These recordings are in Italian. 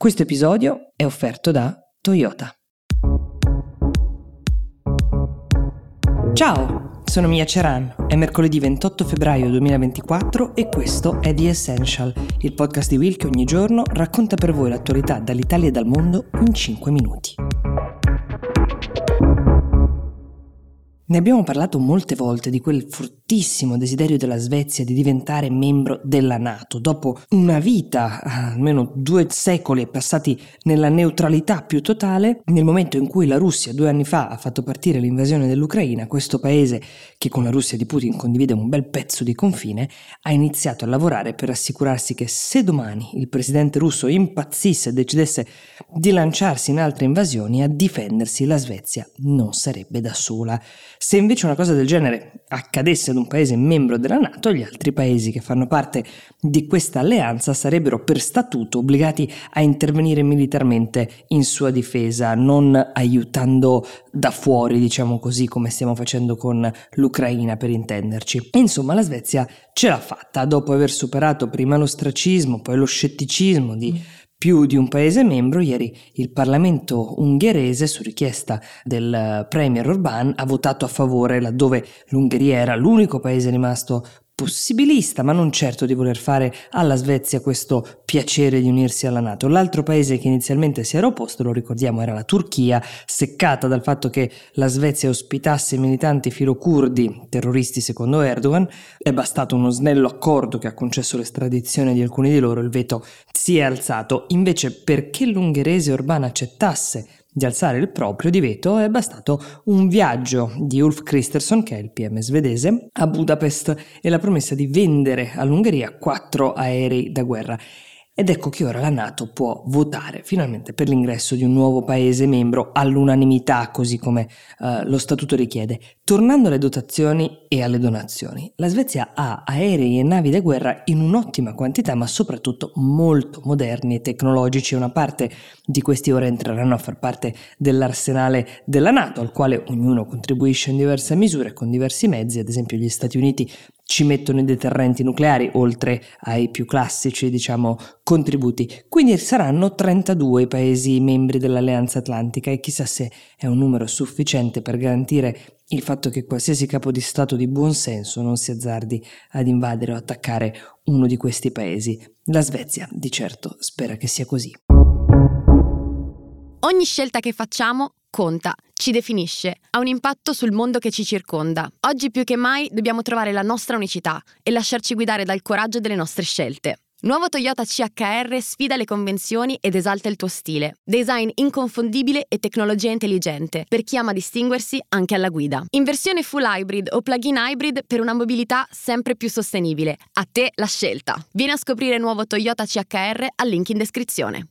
Questo episodio è offerto da Toyota. Ciao, sono Mia Ceran, è mercoledì 28 febbraio 2024 e questo è The Essential, il podcast di Will che ogni giorno racconta per voi l'attualità dall'Italia e dal mondo in 5 minuti. Ne abbiamo parlato molte volte di quel fortissimo desiderio della Svezia di diventare membro della Nato, dopo una vita, almeno due secoli passati nella neutralità più totale, nel momento in cui la Russia due anni fa ha fatto partire l'invasione dell'Ucraina, questo paese che con la Russia di Putin condivide un bel pezzo di confine, ha iniziato a lavorare per assicurarsi che se domani il presidente russo impazzisse e decidesse di lanciarsi in altre invasioni, a difendersi la Svezia non sarebbe da sola. Se invece una cosa del genere accadesse ad un paese membro della Nato, gli altri paesi che fanno parte di questa alleanza sarebbero per statuto obbligati a intervenire militarmente in sua difesa, non aiutando da fuori, diciamo così, come stiamo facendo con l'Ucraina per intenderci. insomma, la Svezia ce l'ha fatta dopo aver superato prima l'ostracismo, poi lo scetticismo di più di un paese membro, ieri il Parlamento ungherese, su richiesta del Premier Orbán, ha votato a favore laddove l'Ungheria era l'unico paese rimasto possibilista, ma non certo di voler fare alla Svezia questo piacere di unirsi alla Nato. L'altro paese che inizialmente si era opposto, lo ricordiamo, era la Turchia, seccata dal fatto che la Svezia ospitasse militanti filocurdi, terroristi secondo Erdogan, è bastato uno snello accordo che ha concesso l'estradizione di alcuni di loro, il veto si è alzato. Invece perché l'ungherese Orbán accettasse di alzare il proprio di veto è bastato un viaggio di Ulf Kristersson, che è il PM svedese, a Budapest e la promessa di vendere all'Ungheria quattro aerei da guerra. Ed ecco che ora la Nato può votare finalmente per l'ingresso di un nuovo paese membro all'unanimità, così come uh, lo statuto richiede. Tornando alle dotazioni e alle donazioni, la Svezia ha aerei e navi da guerra in un'ottima quantità, ma soprattutto molto moderni e tecnologici. Una parte di questi ora entreranno a far parte dell'arsenale della Nato, al quale ognuno contribuisce in diverse misure con diversi mezzi. Ad esempio, gli Stati Uniti ci mettono i deterrenti nucleari, oltre ai più classici, diciamo, contributi. Quindi saranno 32 i paesi membri dell'Alleanza Atlantica e chissà se è un numero sufficiente per garantire il fatto che qualsiasi capo di Stato di buon senso non si azzardi ad invadere o attaccare uno di questi paesi. La Svezia, di certo, spera che sia così. Ogni scelta che facciamo conta, ci definisce, ha un impatto sul mondo che ci circonda. Oggi più che mai dobbiamo trovare la nostra unicità e lasciarci guidare dal coraggio delle nostre scelte. Nuovo Toyota CHR sfida le convenzioni ed esalta il tuo stile. Design inconfondibile e tecnologia intelligente per chi ama distinguersi anche alla guida. In versione full hybrid o plug-in hybrid per una mobilità sempre più sostenibile. A te la scelta. Vieni a scoprire nuovo Toyota CHR al link in descrizione.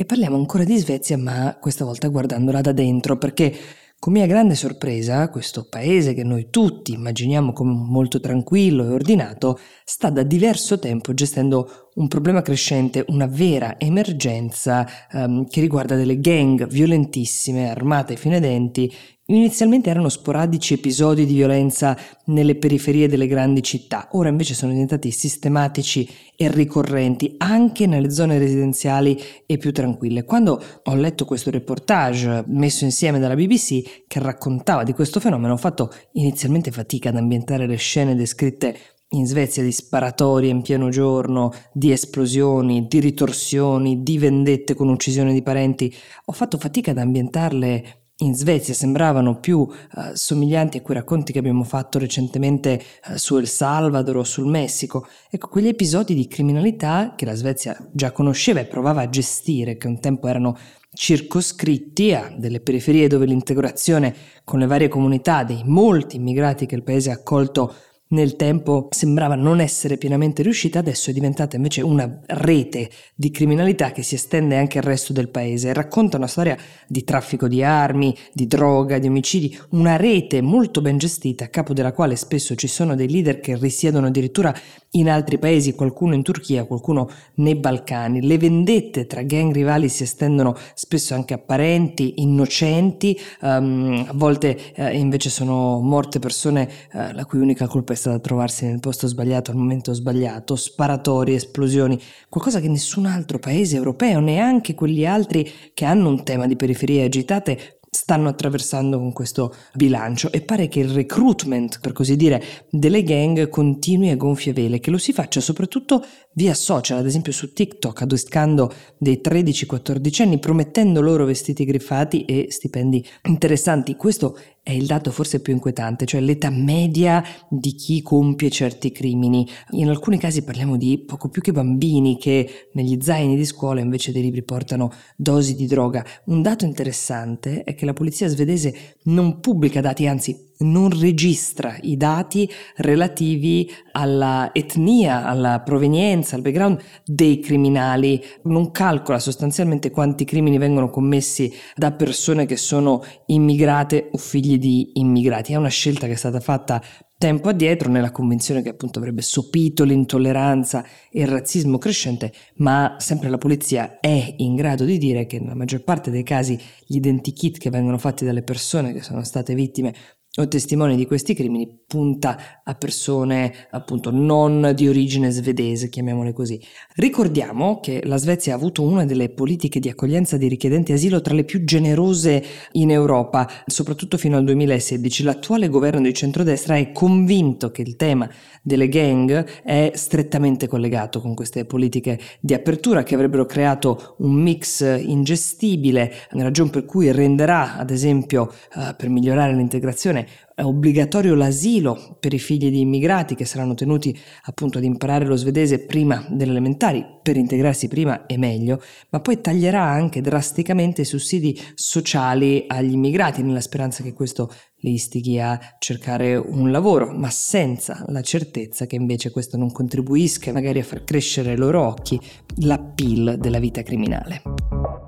E parliamo ancora di Svezia, ma questa volta guardandola da dentro, perché con mia grande sorpresa, questo paese che noi tutti immaginiamo come molto tranquillo e ordinato, sta da diverso tempo gestendo un problema crescente, una vera emergenza um, che riguarda delle gang violentissime, armate fino ai denti, Inizialmente erano sporadici episodi di violenza nelle periferie delle grandi città, ora invece sono diventati sistematici e ricorrenti anche nelle zone residenziali e più tranquille. Quando ho letto questo reportage messo insieme dalla BBC che raccontava di questo fenomeno, ho fatto inizialmente fatica ad ambientare le scene descritte in Svezia di sparatorie in pieno giorno, di esplosioni, di ritorsioni, di vendette con uccisione di parenti, ho fatto fatica ad ambientarle in Svezia sembravano più uh, somiglianti a quei racconti che abbiamo fatto recentemente uh, su El Salvador o sul Messico. Ecco, quegli episodi di criminalità che la Svezia già conosceva e provava a gestire, che un tempo erano circoscritti a delle periferie dove l'integrazione con le varie comunità dei molti immigrati che il paese ha accolto nel tempo sembrava non essere pienamente riuscita, adesso è diventata invece una rete di criminalità che si estende anche al resto del paese. Racconta una storia di traffico di armi, di droga, di omicidi, una rete molto ben gestita a capo della quale spesso ci sono dei leader che risiedono addirittura in altri paesi, qualcuno in Turchia, qualcuno nei Balcani. Le vendette tra gang rivali si estendono spesso anche a parenti, innocenti, um, a volte uh, invece sono morte persone uh, la cui unica colpa è resta da trovarsi nel posto sbagliato al momento sbagliato, sparatori, esplosioni, qualcosa che nessun altro paese europeo, neanche quelli altri che hanno un tema di periferie agitate, stanno attraversando con questo bilancio e pare che il recruitment, per così dire, delle gang continui a gonfie vele, che lo si faccia soprattutto via social, ad esempio su TikTok, adoscando dei 13-14 anni, promettendo loro vestiti griffati e stipendi interessanti. Questo è il dato forse più inquietante, cioè l'età media di chi compie certi crimini. In alcuni casi parliamo di poco più che bambini che negli zaini di scuola invece dei libri portano dosi di droga. Un dato interessante è che la polizia svedese non pubblica dati, anzi non registra i dati relativi alla etnia, alla provenienza, al background dei criminali, non calcola sostanzialmente quanti crimini vengono commessi da persone che sono immigrate o figli di immigrati. È una scelta che è stata fatta tempo addietro nella convinzione che appunto avrebbe sopito l'intolleranza e il razzismo crescente, ma sempre la polizia è in grado di dire che nella maggior parte dei casi gli identikit che vengono fatti dalle persone che sono state vittime o testimoni di questi crimini punta a persone appunto non di origine svedese, chiamiamole così. Ricordiamo che la Svezia ha avuto una delle politiche di accoglienza di richiedenti asilo tra le più generose in Europa, soprattutto fino al 2016. L'attuale governo di centrodestra è convinto che il tema delle gang è strettamente collegato con queste politiche di apertura che avrebbero creato un mix ingestibile, ragione per cui renderà, ad esempio, uh, per migliorare l'integrazione, è obbligatorio l'asilo per i figli di immigrati che saranno tenuti appunto ad imparare lo svedese prima delle elementari per integrarsi prima e meglio, ma poi taglierà anche drasticamente i sussidi sociali agli immigrati nella speranza che questo li istighi a cercare un lavoro, ma senza la certezza che invece questo non contribuisca magari a far crescere ai loro occhi l'appeal della vita criminale.